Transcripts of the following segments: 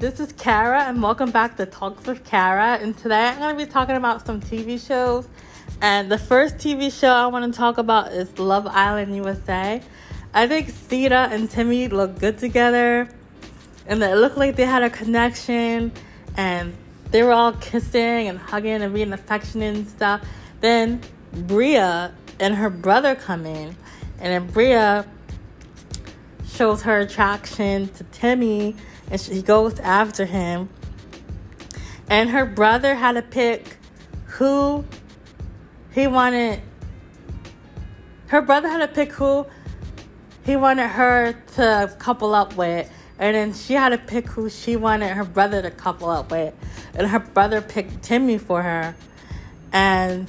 this is Cara, and welcome back to Talks with Cara. And today I'm going to be talking about some TV shows. And the first TV show I want to talk about is Love Island USA. I think Zeta and Timmy look good together, and it looked like they had a connection, and they were all kissing and hugging and being affectionate and stuff. Then Bria and her brother come in, and then Bria shows her attraction to Timmy and she goes after him. And her brother had to pick who he wanted. Her brother had to pick who he wanted her to couple up with. And then she had to pick who she wanted her brother to couple up with. And her brother picked Timmy for her. And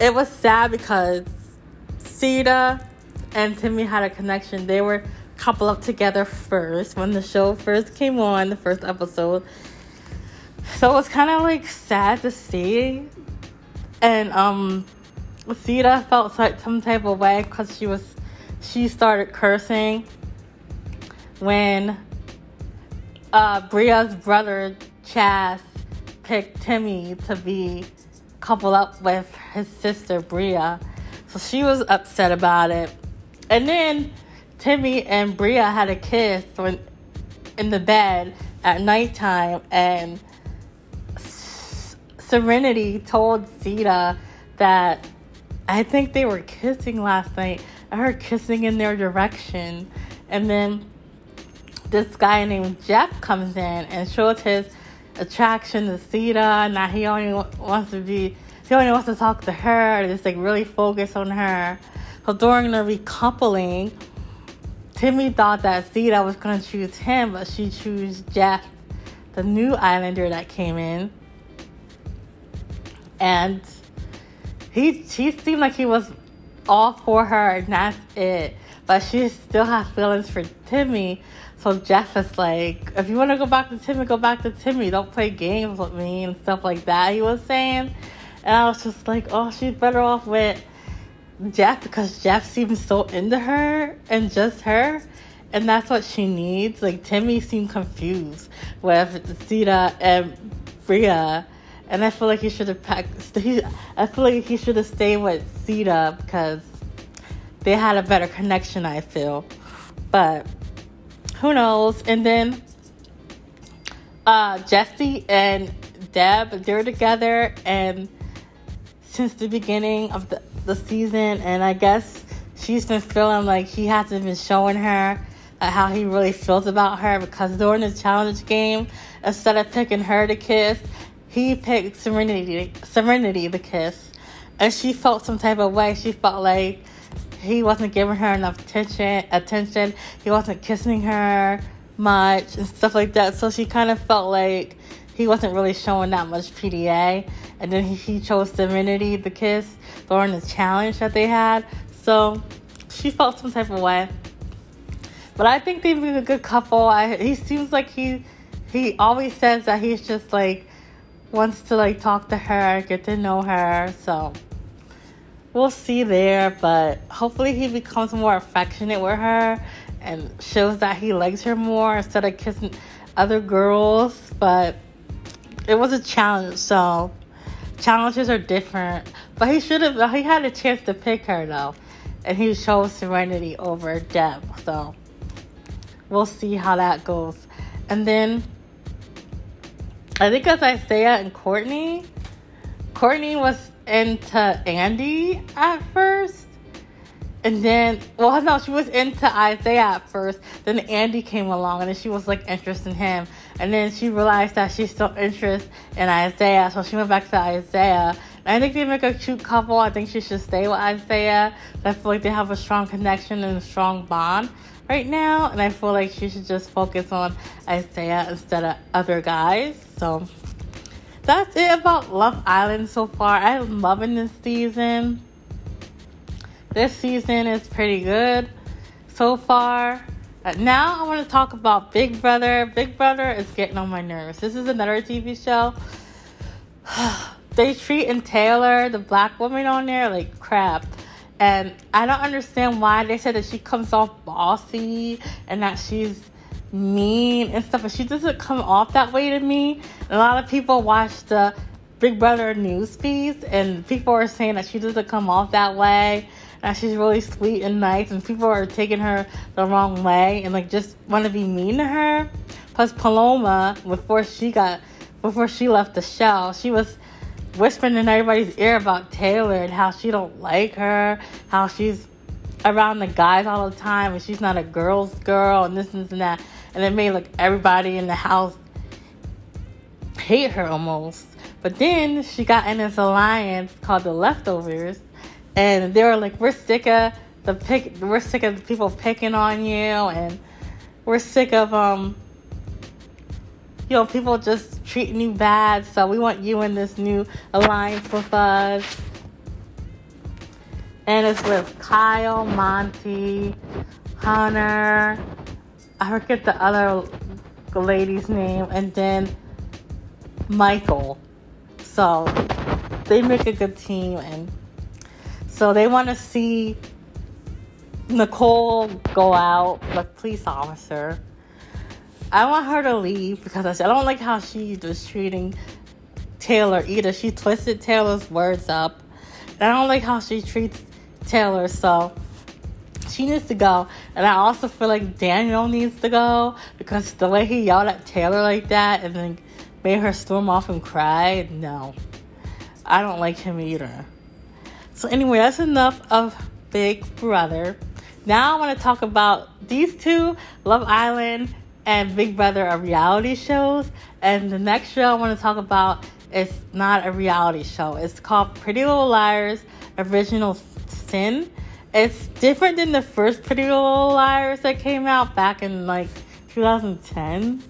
it was sad because Zeta and Timmy had a connection. They were couple up together first when the show first came on, the first episode. So it was kind of like sad to see. And um, Zeta felt like some type of way because she was she started cursing when uh, Bria's brother Chazz picked Timmy to be coupled up with his sister Bria. So she was upset about it. And then Timmy and Bria had a kiss when in the bed at nighttime, and Sereniti told Zeta that I think they were kissing last night. I heard kissing in their direction, and then this guy named Jeff comes in and shows his attraction to Zeta, and that he only wants to be, he only wants to talk to her, just like really focus on her. So during the recoupling, Timmy thought that Zeta was going to choose him, but she chose Jeff, the new Islander that came in. And he, he seemed like he was all for her, and that's it. But she still has feelings for Timmy. So Jeff is like, if you want to go back to Timmy, go back to Timmy. Don't play games with me and stuff like that, he was saying. And I was just like, oh, she's better off with Jeff because Jeff seems so into her and just her. And that's what she needs. Like Timmy seemed confused with Zeta and Bria. And I feel like he should have packed. I feel like he should have stayed with Zeta because they had a better connection. I feel, but who knows? And then uh, Jesse and Deb, they're together, and since the beginning of the the season, and I guess she's been feeling like he hasn't been showing her uh, how he really feels about her because during the challenge game, instead of picking her to kiss, he picked Sereniti, Sereniti the kiss, and she felt some type of way. She felt like he wasn't giving her enough attention. Attention. He wasn't kissing her much and stuff like that. So she kind of felt like he wasn't really showing that much PDA. And then he, he chose Sereniti the kiss during the challenge that they had. So she felt some type of way. But I think they've been a good couple. I, he seems like he he always says that he's just like wants to like talk to her, get to know her. So we'll see there. But hopefully he becomes more affectionate with her and shows that he likes her more instead of kissing other girls. But it was a challenge, so challenges are different. But he should have. He had a chance to pick her though, and he chose Sereniti over Deb. So we'll see how that goes. And then I think as Isaiah and Courtney, Courtney was into Andy at first. And then, well, no, she was into Isaiah at first. Then Andy came along, and she was like interested in him. And then she realized that she's still interested in Isaiah, so she went back to Isaiah. And I think they make a cute couple. I think she should stay with Isaiah. I feel like they have a strong connection and a strong bond right now. And I feel like she should just focus on Isaiah instead of other guys. So that's it about Love Island so far. I'm loving this season. This season is pretty good so far. Uh, now I want to talk about Big Brother. Big Brother is getting on my nerves. This is another TV show. they treating Taylor, the black woman on there, like crap. And I don't understand why they said that she comes off bossy and that she's mean and stuff, but she doesn't come off that way to me. And a lot of people watch the Big Brother news feeds, and people are saying that she doesn't come off that way. That she's really sweet and nice, and people are taking her the wrong way and like just want to be mean to her. Plus, Paloma, before she got, before she left the show, she was whispering in everybody's ear about Taylor and how she don't like her, how she's around the guys all the time and she's not a girl's girl and this and this and that. And it made like everybody in the house hate her almost. But then she got in this alliance called the Leftovers, and they were like, "We're sick of the pick. We're sick of people picking on you, and we're sick of um, you know, people just treating you bad. So we want you in this new alliance with us." And it's with Kyle, Monte, Hunter. I forget the other lady's name, and then Michael. So they make a good team, and so they want to see Nicole go out, the police officer. I want her to leave because I don't like how she was treating Taylor either. She twisted Taylor's words up. I don't like how she treats Taylor, so she needs to go. And I also feel like Daniel needs to go because the way he yelled at Taylor like that and then made her storm off and cry, no. I don't like him either. So, anyway, that's enough of Big Brother. Now I want to talk about these two Love Island and Big Brother are reality shows. And the next show I want to talk about is not a reality show. It's called Pretty Little Liars Original Sin. It's different than the first Pretty Little Liars that came out back in like 2010.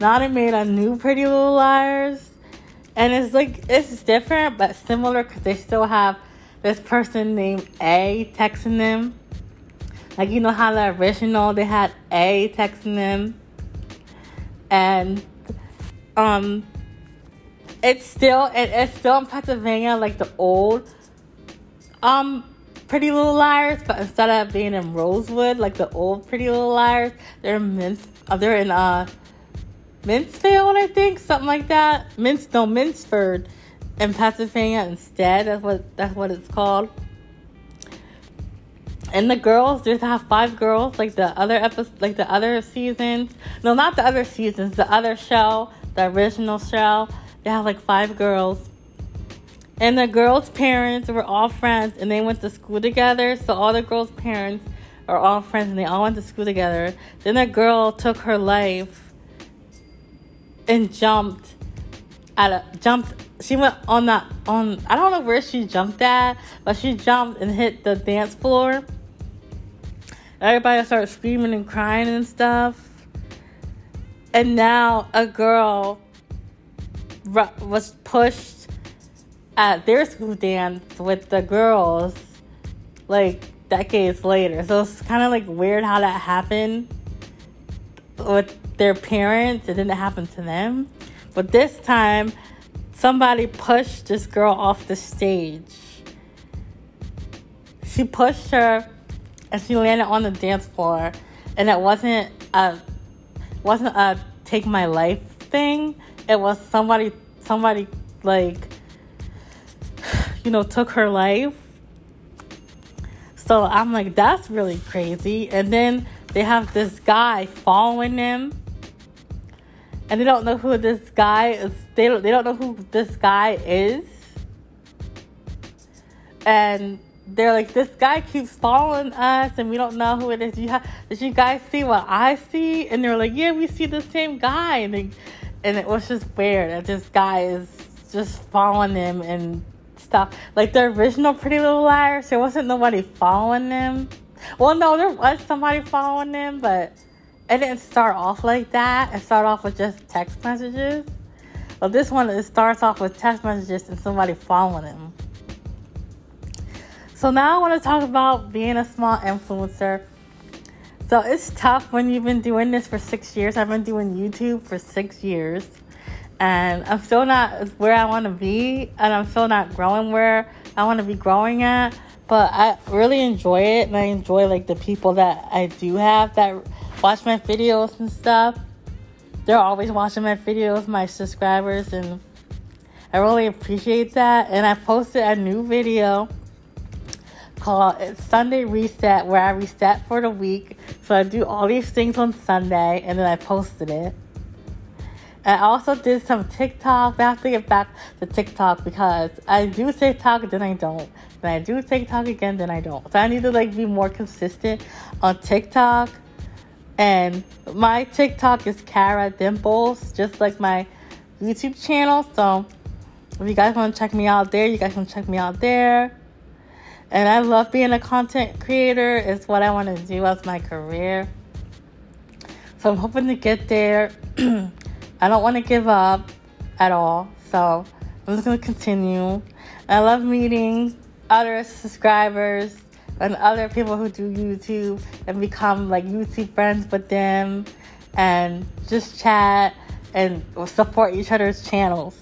Now they made a new Pretty Little Liars, and it's like it's different but similar because they still have this person named A texting them. Like you know how the original they had A texting them, and um, it's still it, it's still in Pennsylvania like the old um Pretty Little Liars, but instead of being in Rosewood like the old Pretty Little Liars, they're in uh, they're in uh Minceville, I think, something like that. Mince, no, Minceford in Pennsylvania instead. That's what that's what it's called. And the girls, there's have five girls, like the other episode, like the other seasons. No, not the other seasons. The other show, the original show. They have like five girls. And the girls' parents were all friends, and they went to school together. So all the girls' parents are all friends, and they all went to school together. Then the girl took her life and jumped at a jumped she went on that on I don't know where she jumped at, but she jumped and hit the dance floor. Everybody started screaming and crying and stuff. And now a girl was pushed at their school dance with the girls like decades later. So it's kind of like weird how that happened with their parents. It didn't happen to them. But this time, somebody pushed this girl off the stage. She pushed her and she landed on the dance floor. And it wasn't a wasn't a take my life thing. It was somebody somebody like you know took her life. So I'm like that's really crazy. And then they have this guy following them and they don't know who this guy is. They don't, they don't know who this guy is. And they're like, this guy keeps following us, and we don't know who it is. You did you guys see what I see? And they're like, yeah, we see the same guy. And they, and it was just weird that this guy is just following them and stuff. Like the original Pretty Little Liars, there wasn't nobody following them. Well, no, there was somebody following them, but it didn't start off like that. It started off with just text messages. But this one, it starts off with text messages and somebody following him. So now I want to talk about being a small influencer. So it's tough when you've been doing this for six years. I've been doing YouTube for six years. And I'm still not where I want to be. And I'm still not growing where I want to be growing at. But I really enjoy it. And I enjoy like the people that I do have that watch my videos and stuff. They're always watching my videos, my subscribers, and I really appreciate that. And I posted a new video called Sunday Reset where I reset for the week. So I do all these things on Sunday and then I posted it. I also did some TikTok. I have to get back to TikTok because I do TikTok, then I don't. Then I do TikTok again, then I don't. So I need to like be more consistent on TikTok. And my TikTok is Cara Dimples, just like my YouTube channel. So if you guys want to check me out there, you guys can check me out there. And I love being a content creator. It's what I want to do as my career. So I'm hoping to get there. I don't want to give up at all. So I'm just going to continue. I love meeting other subscribers and other people who do YouTube and become like YouTube friends with them and just chat and support each other's channels.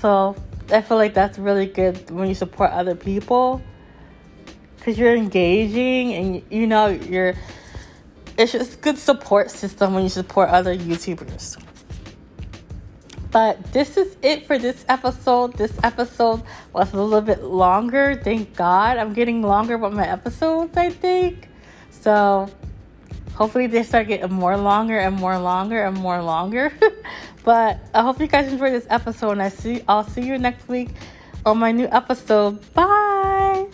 So I feel like that's really good when you support other people because you're engaging and you know you're it's just good support system when you support other YouTubers. But this is it for this episode. This episode was a little bit longer. Thank God. I'm getting longer with my episodes, I think. So hopefully they start getting more longer and more longer and more longer. but I hope you guys enjoyed this episode and I see I'll see you next week on my new episode. Bye.